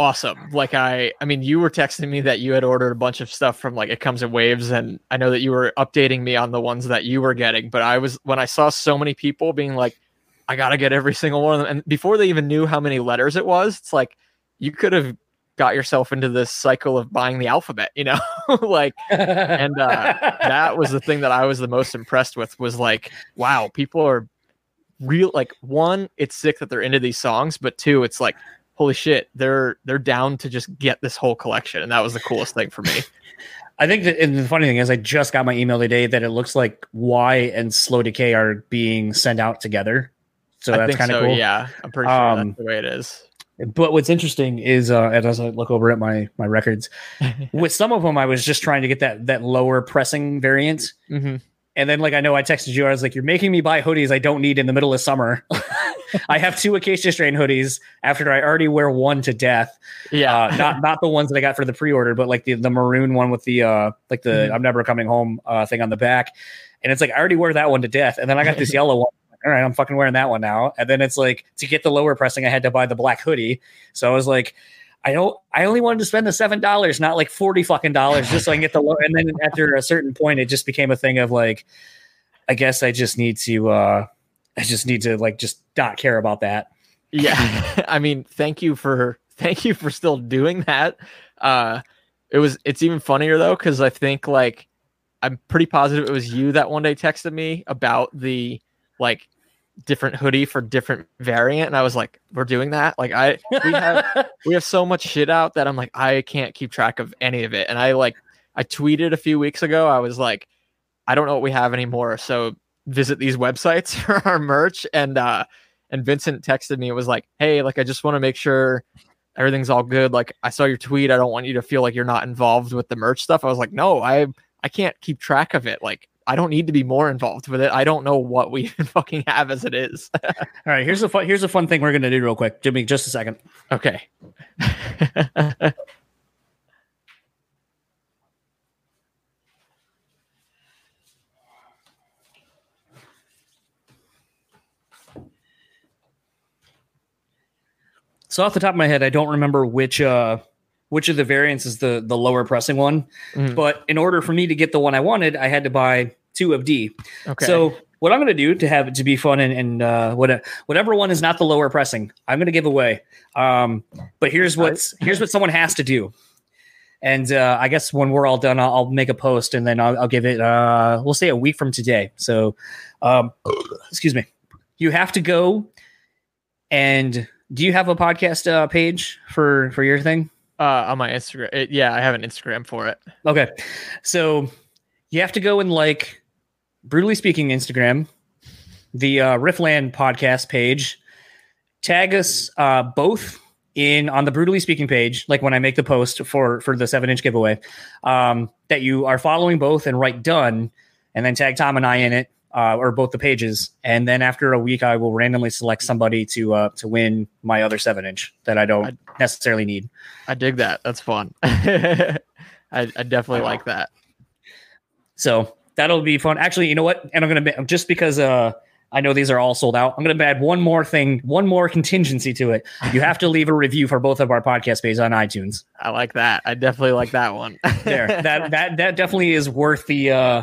awesome. Like I, I mean, you were texting me that you had ordered a bunch of stuff from like it comes in waves, and I know that you were updating me on the ones that you were getting. But I was when I saw so many people being like, "I gotta get every single one of them," and before they even knew how many letters it was, it's like you could have got yourself into this cycle of buying the alphabet, you know, like, and uh, that was the thing that I was the most impressed with was like, wow, people are real. Like, one, it's sick that they're into these songs, but two, it's like holy shit, they're they're down to just get this whole collection, and that was the coolest thing for me. I think that and the funny thing is, I just got my email today that it looks like Y and Slow Decay are being sent out together. So I that's kind of so, cool. Yeah, I'm pretty sure um, that's the way it is. But what's interesting is, uh, as I look over at my my records, with some of them, I was just trying to get that that lower pressing variant. Mm-hmm. And then, like, I know I texted you, I was like, "You're making me buy hoodies I don't need in the middle of summer." I have two Acacia Strain hoodies after I already wear one to death. Yeah, uh, not not the ones that I got for the pre-order, but like the the maroon one with the uh like the mm-hmm. I'm never coming home uh thing on the back. And it's like I already wear that one to death, and then I got this yellow one. All right, I'm fucking wearing that one now. And then it's like to get the lower pressing, I had to buy the black hoodie. So I was like, I don't. I only wanted to spend the seven dollars, not like forty fucking dollars, just so I can get the low. And then after a certain point, it just became a thing of like, I guess I just need to. uh I just need to like just not care about that. Yeah. I mean, thank you for thank you for still doing that. Uh it was it's even funnier though cuz I think like I'm pretty positive it was you that one day texted me about the like different hoodie for different variant and I was like we're doing that like I we have we have so much shit out that I'm like I can't keep track of any of it and I like I tweeted a few weeks ago I was like I don't know what we have anymore so visit these websites for our merch and uh and Vincent texted me it was like, "Hey, like I just want to make sure everything's all good. Like I saw your tweet. I don't want you to feel like you're not involved with the merch stuff." I was like, "No, I I can't keep track of it. Like I don't need to be more involved with it. I don't know what we fucking have as it is." all right, here's a fun here's a fun thing we're gonna do real quick, Jimmy. Just a second. Okay. So off the top of my head, I don't remember which uh which of the variants is the the lower pressing one. Mm. But in order for me to get the one I wanted, I had to buy two of D. Okay. So what I'm going to do to have it to be fun and, and uh, what, whatever one is not the lower pressing, I'm going to give away. Um, but here's what's here's what someone has to do. And uh, I guess when we're all done, I'll, I'll make a post and then I'll, I'll give it. Uh, we'll say a week from today. So, um, excuse me. You have to go and do you have a podcast uh, page for for your thing? Uh, on my Instagram. It, yeah, I have an Instagram for it. Okay, so you have to go and like, brutally speaking, Instagram, the uh, Riffland podcast page. Tag us uh, both in on the brutally speaking page, like when I make the post for for the seven inch giveaway, um, that you are following both and write done, and then tag Tom and I in it uh, or both the pages, and then after a week, I will randomly select somebody to uh, to win my other seven inch that I don't I, necessarily need. I dig that. That's fun. I, I, definitely like that. So that'll be fun. Actually, you know what? And I'm gonna just because uh, I know these are all sold out. I'm gonna add one more thing, one more contingency to it. You have to leave a review for both of our podcast pages on iTunes. I like that. I definitely like that one. there, that that that definitely is worth the. Uh,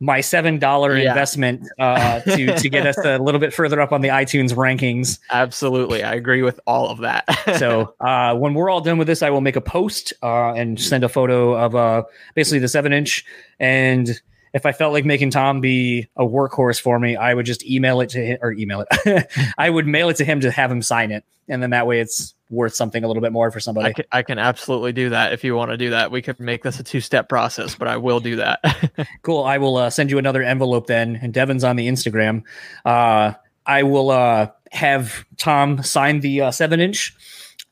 my seven dollar yeah. investment uh, to to get us a little bit further up on the iTunes rankings. Absolutely, I agree with all of that. so uh, when we're all done with this, I will make a post uh, and send a photo of uh, basically the seven inch. And if I felt like making Tom be a workhorse for me, I would just email it to him or email it. I would mail it to him to have him sign it, and then that way it's worth something a little bit more for somebody. I can, I can absolutely do that if you want to do that. We could make this a two step process, but I will do that. cool. I will uh, send you another envelope then, and Devin's on the Instagram. Uh, I will uh, have Tom sign the uh, seven inch.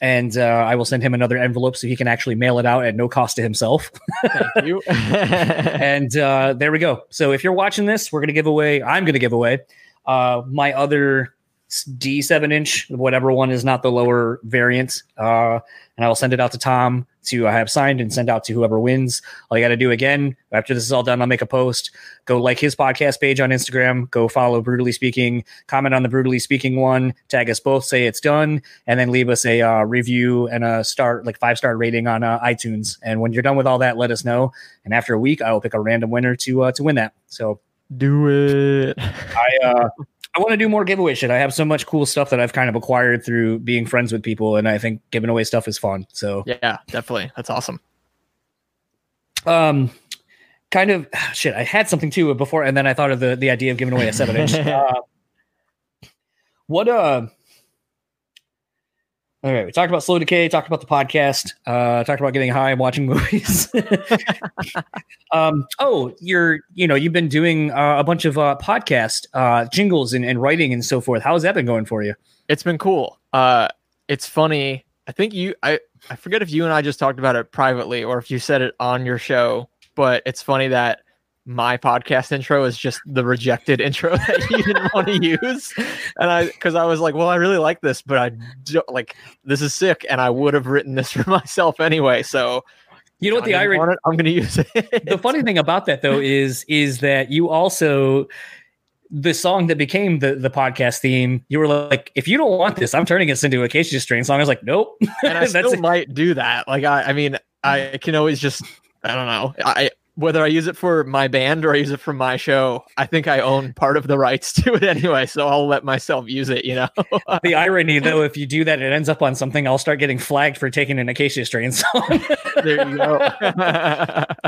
and uh, I will send him another envelope so he can actually mail it out at no cost to himself. Thank you. and uh, there we go. So if you're watching this, we're going to give away. I'm going to give away uh, my other D7 inch, whatever one is not the lower variant, uh, and I will send it out to Tom to I have signed and send out to whoever wins. All you got to do again after this is all done, I'll make a post. Go like his podcast page on Instagram. Go follow Brutally Speaking. Comment on the Brutally Speaking one. Tag us both. Say it's done, and then leave us a uh, review and a start like five star rating on uh, iTunes. And when you're done with all that, let us know. And after a week, I will pick a random winner to uh, to win that. So do it. I uh, I want to do more giveaway shit. I have so much cool stuff that I've kind of acquired through being friends with people, and I think giving away stuff is fun. So yeah, definitely, that's awesome. Um, kind of shit. I had something too before, and then I thought of the the idea of giving away a seven inch. uh, what uh all right, we talked about slow decay, talked about the podcast, uh, talked about getting high, and watching movies. um, oh, you're, you know, you've been doing uh, a bunch of uh, podcast uh, jingles and, and, writing and so forth. How's that been going for you? It's been cool. Uh, it's funny. I think you, I, I forget if you and I just talked about it privately or if you said it on your show, but it's funny that my podcast intro is just the rejected intro that you didn't want to use and i because i was like well i really like this but i don't like this is sick and i would have written this for myself anyway so you know what the irony it, i'm gonna use it the funny thing about that though is is that you also the song that became the the podcast theme, you were like, if you don't want this, I'm turning this into a Acacia Strain song. I was like, nope. And I still might do that. Like I, I mean, I can always just, I don't know. I whether I use it for my band or I use it for my show, I think I own part of the rights to it anyway. So I'll let myself use it, you know? the irony, though, if you do that, it ends up on something, I'll start getting flagged for taking an Acacia strain song. there you go. At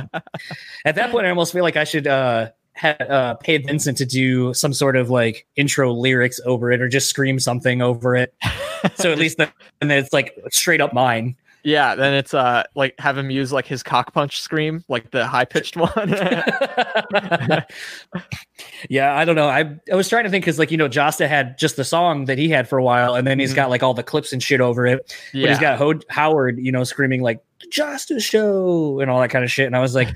that point, I almost feel like I should uh, ha- uh, pay Vincent to do some sort of like intro lyrics over it or just scream something over it. So at least and then it's like straight up mine. Yeah, then it's uh like have him use like his cock punch scream, like the high pitched one. yeah, I don't know. I I was trying to think because like you know Jasta had just the song that he had for a while, and then he's mm-hmm. got like all the clips and shit over it. Yeah. But he's got Ho- Howard, you know, screaming like Jasta Show and all that kind of shit. And I was like,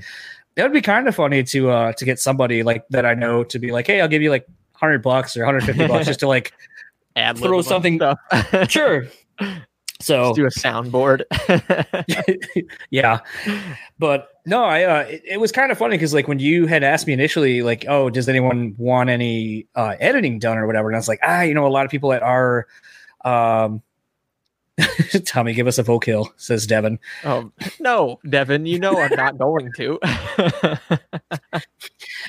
that would be kind of funny to uh to get somebody like that I know to be like, hey, I'll give you like hundred bucks or hundred fifty bucks just to like throw something. sure. So Just do a soundboard. yeah, but no, I uh, it, it was kind of funny because like when you had asked me initially, like, oh, does anyone want any uh, editing done or whatever, and I was like, ah, you know, a lot of people that are um, Tommy, give us a vocal, says Devin. Oh no, Devin, you know I'm not going to.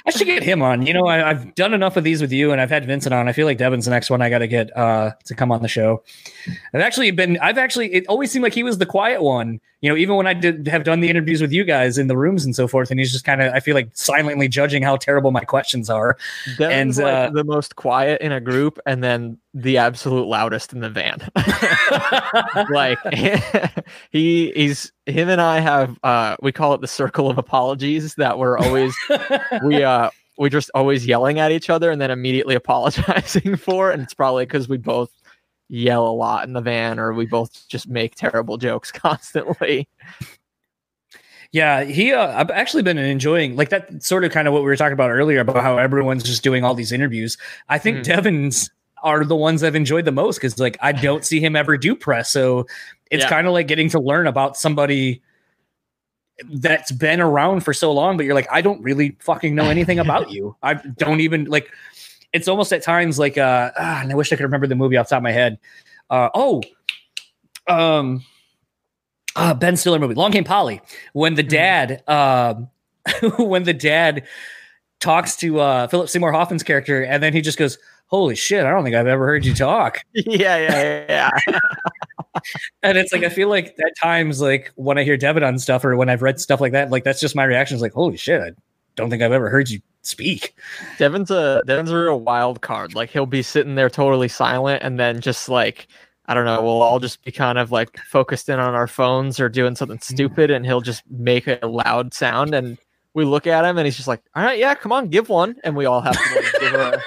I should get him on. You know, I, have done enough of these with you, and I've had Vincent on. I feel like Devin's the next one I got to get uh, to come on the show. I've actually been. I've actually. It always seemed like he was the quiet one. You know, even when I did have done the interviews with you guys in the rooms and so forth, and he's just kind of. I feel like silently judging how terrible my questions are. Devin's and like uh, the most quiet in a group, and then the absolute loudest in the van. like he he's him and I have uh we call it the circle of apologies that we're always we uh we just always yelling at each other and then immediately apologizing for and it's probably because we both yell a lot in the van or we both just make terrible jokes constantly. Yeah, he. Uh, I've actually been enjoying like that sort of kind of what we were talking about earlier about how everyone's just doing all these interviews. I think mm. Devin's are the ones I've enjoyed the most because like I don't see him ever do press. So it's yeah. kind of like getting to learn about somebody that's been around for so long, but you're like, I don't really fucking know anything about you. I don't even like it's almost at times like uh ah, and I wish I could remember the movie off the top of my head. Uh oh um uh, Ben Stiller movie, Along Came Polly, when the hmm. dad um when the dad talks to uh Philip Seymour Hoffman's character and then he just goes, holy shit, I don't think I've ever heard you talk. yeah, yeah, yeah. and it's like I feel like at times, like when I hear Devin on stuff or when I've read stuff like that, like that's just my reaction. Is like, holy shit, I don't think I've ever heard you speak. Devin's a Devin's a real wild card. Like he'll be sitting there totally silent, and then just like I don't know, we'll all just be kind of like focused in on our phones or doing something mm. stupid, and he'll just make a loud sound, and we look at him, and he's just like, "All right, yeah, come on, give one," and we all have to like, give a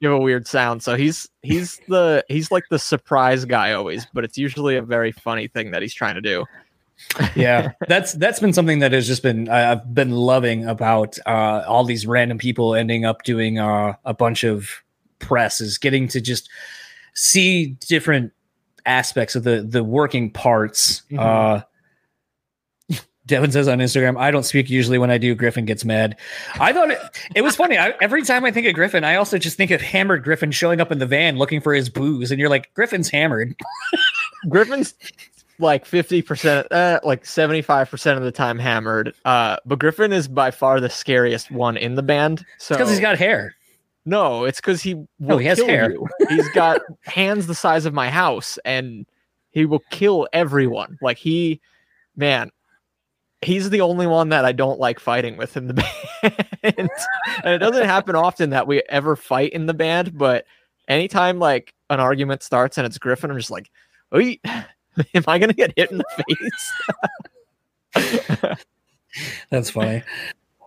give a weird sound. So he's he's the he's like the surprise guy always, but it's usually a very funny thing that he's trying to do. yeah, that's that's been something that has just been I've been loving about uh, all these random people ending up doing uh, a bunch of press is getting to just see different aspects of the the working parts. Mm-hmm. Devin says on Instagram, I don't speak usually when I do. Griffin gets mad. I thought it, it was funny. I, every time I think of Griffin, I also just think of hammered Griffin showing up in the van looking for his booze. And you're like, Griffin's hammered. Griffin's like 50%, uh, like 75% of the time hammered. Uh, but Griffin is by far the scariest one in the band. So because he's got hair. No, it's because he will he has hair. You. He's got hands the size of my house and he will kill everyone. Like he, man, he's the only one that I don't like fighting with in the band. and it doesn't happen often that we ever fight in the band, but anytime like an argument starts and it's Griffin, I'm just like, Wait, am I gonna get hit in the face? That's funny.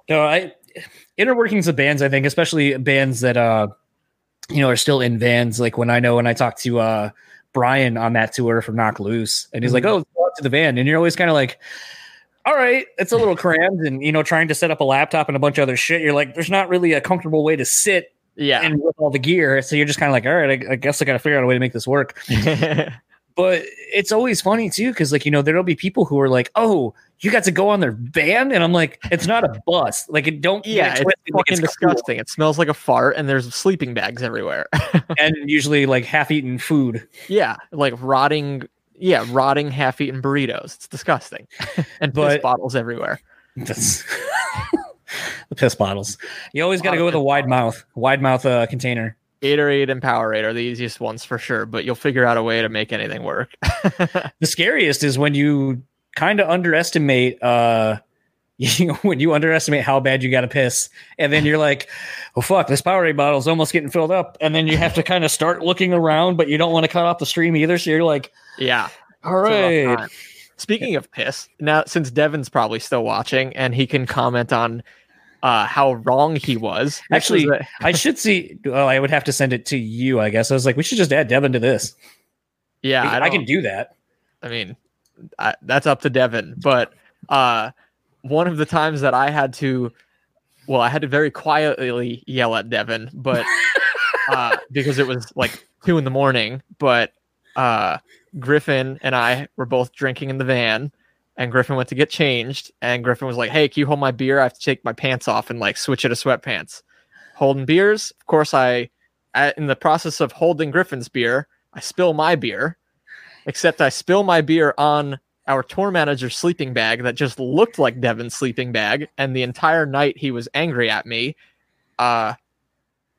No, I inner workings of bands, I think, especially bands that uh you know are still in vans. Like when I know when I talk to uh Brian on that tour from Knocked Loose, and he's mm-hmm. like, "Oh, to the van," and you're always kind of like, all right, it's a little crammed, and you know, trying to set up a laptop and a bunch of other shit. You're like, there's not really a comfortable way to sit, yeah, and with all the gear. So you're just kind of like, all right, I, I guess I got to figure out a way to make this work. but it's always funny too, because like you know, there'll be people who are like, oh, you got to go on their van, and I'm like, it's not a bus. Like it don't. Yeah, it's fucking it's disgusting. Cool. It smells like a fart, and there's sleeping bags everywhere, and usually like half-eaten food. Yeah, like rotting yeah, rotting half-eaten burritos. It's disgusting, and but, piss bottles everywhere. the piss bottles. You always got to go with a wide mouth, wide mouth uh, container. Gatorade and Powerade are the easiest ones for sure, but you'll figure out a way to make anything work. the scariest is when you kind of underestimate uh you know, when you underestimate how bad you got to piss, and then you're like, "Oh fuck, this Powerade bottle is almost getting filled up," and then you have to kind of start looking around, but you don't want to cut off the stream either. So you're like, "Yeah, all right." Speaking of piss, now since Devin's probably still watching and he can comment on uh, how wrong he was. Actually, was I should see. Well, I would have to send it to you. I guess I was like, we should just add Devin to this. Yeah, I, I can do that. I mean, I, that's up to Devin, but uh, one of the times that I had to, well, I had to very quietly yell at Devin, but uh, because it was like two in the morning. But uh, Griffin and I were both drinking in the van, and Griffin went to get changed, and Griffin was like, "Hey, can you hold my beer? I have to take my pants off and like switch it to sweatpants." Holding beers, of course. I, in the process of holding Griffin's beer, I spill my beer, except I spill my beer on our tour manager's sleeping bag that just looked like Devin's sleeping bag, and the entire night he was angry at me. Uh,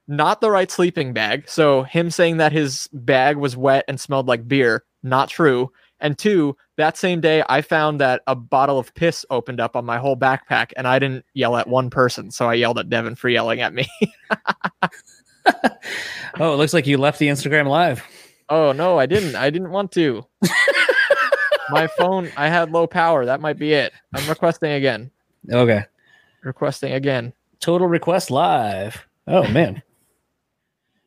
not the right sleeping bag. So him saying that his bag was wet and smelled like beer, not true. And two, that same day I found that a bottle of piss opened up on my whole backpack, and I didn't yell at one person, so I yelled at Devin for yelling at me. oh, it looks like you left the Instagram live. Oh no, I didn't. I didn't want to my phone, I had low power. That might be it. I'm requesting again. Okay. Requesting again. Total request live. Oh man.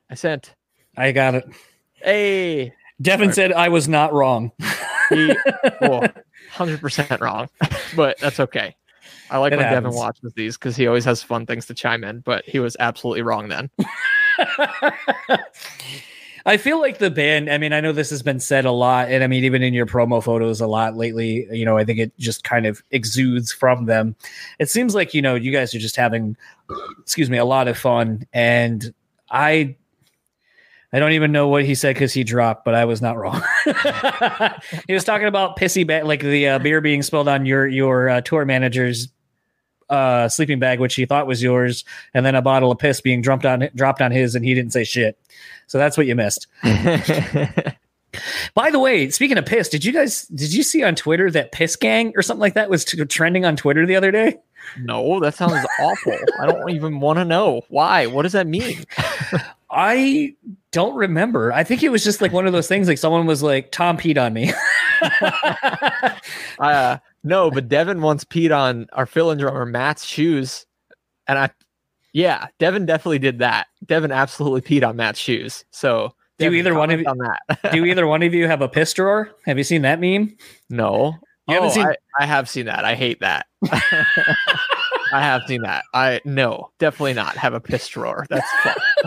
I sent. I got it. Hey. Devin said I was not wrong. he, well, 100% wrong, but that's okay. I like it when happens. Devin watches these because he always has fun things to chime in, but he was absolutely wrong then. I feel like the band, I mean, I know this has been said a lot, and I mean, even in your promo photos a lot lately, you know, I think it just kind of exudes from them. It seems like, you know, you guys are just having, excuse me, a lot of fun. And I, I don't even know what he said because he dropped, but I was not wrong. he was talking about pissy bag, like the uh, beer being spilled on your your uh, tour manager's uh, sleeping bag, which he thought was yours, and then a bottle of piss being dropped on dropped on his, and he didn't say shit. So that's what you missed. By the way, speaking of piss, did you guys did you see on Twitter that piss gang or something like that was t- trending on Twitter the other day? No, that sounds awful. I don't even want to know why. What does that mean? I don't remember. I think it was just like one of those things. Like someone was like, "Tom peed on me." uh, no, but Devin once peed on our fill-in drummer Matt's shoes, and I Yeah, Devin definitely did that. Devin absolutely peed on Matt's shoes. So do either one of you on that? do either one of you have a piss drawer? Have you seen that meme? No. You haven't oh, seen? I, I, have seen that. I hate that. I have seen that. I no, definitely not have a piss drawer. That's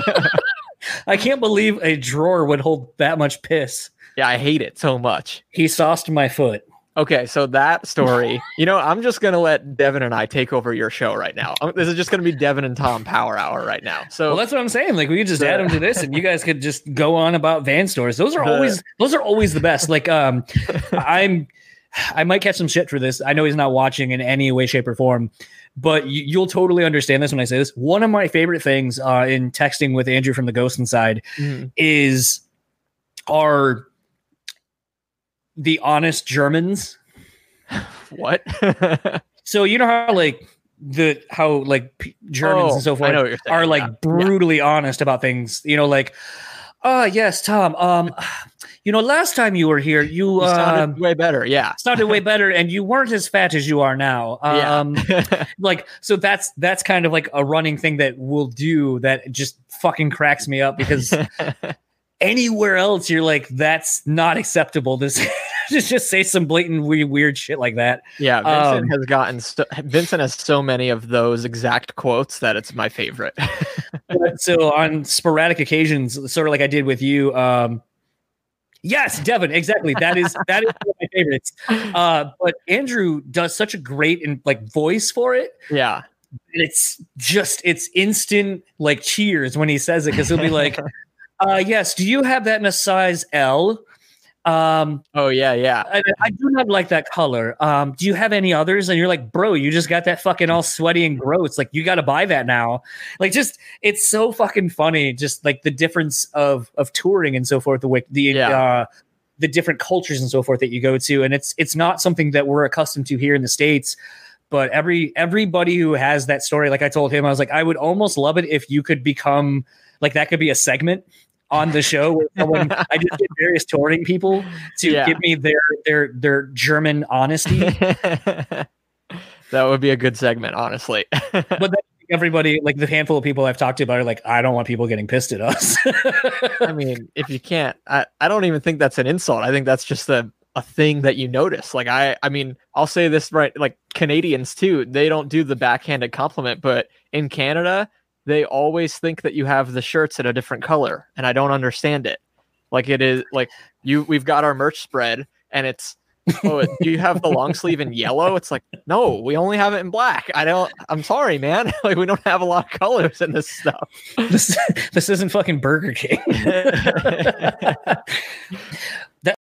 I can't believe a drawer would hold that much piss. Yeah, I hate it so much. He sauced my foot. Okay, so that story, you know, I'm just gonna let Devin and I take over your show right now. Um, this is just gonna be Devin and Tom Power Hour right now. So well, that's what I'm saying. Like we could just add them to this, and you guys could just go on about van stores. Those are always those are always the best. Like um, I'm I might catch some shit for this. I know he's not watching in any way, shape, or form, but you, will totally understand this when I say this. One of my favorite things uh, in texting with Andrew from the Ghost Inside mm-hmm. is our the honest Germans. what? so you know how like the how like P- Germans oh, and so forth are like yeah. brutally yeah. honest about things. You know, like, oh yes, Tom. Um, you know, last time you were here, you, you sounded uh, way better. Yeah, sounded way better, and you weren't as fat as you are now. Um, yeah. like so that's that's kind of like a running thing that we'll do that just fucking cracks me up because anywhere else you're like that's not acceptable. This just just say some blatant weird, weird shit like that. Yeah, Vincent um, has gotten st- Vincent has so many of those exact quotes that it's my favorite. so on sporadic occasions, sort of like I did with you, um, Yes, Devin, exactly. That is that is one of my favorites. Uh, but Andrew does such a great and like voice for it. Yeah. It's just it's instant like cheers when he says it because he'll be like, uh, yes, do you have that in a size L? Um, oh yeah, yeah. I, I, do not like that color. Um, do you have any others? And you're like, bro, you just got that fucking all sweaty and gross. Like you got to buy that now. Like just, it's so fucking funny. Just like the difference of of touring and so forth. The the yeah. uh, the different cultures and so forth that you go to, and it's it's not something that we're accustomed to here in the states. But every everybody who has that story, like I told him, I was like, I would almost love it if you could become like that could be a segment on the show where someone I just get various touring people to yeah. give me their their their German honesty. that would be a good segment, honestly. but then everybody, like the handful of people I've talked to about, are like, I don't want people getting pissed at us. I mean, if you can't, I, I don't even think that's an insult. I think that's just a a thing that you notice. Like I I mean, I'll say this right like Canadians too, they don't do the backhanded compliment, but in Canada, they always think that you have the shirts in a different color and I don't understand it. Like it is like you we've got our merch spread and it's oh do you have the long sleeve in yellow? It's like no, we only have it in black. I don't I'm sorry, man. like we don't have a lot of colors in this stuff. This this isn't fucking Burger King.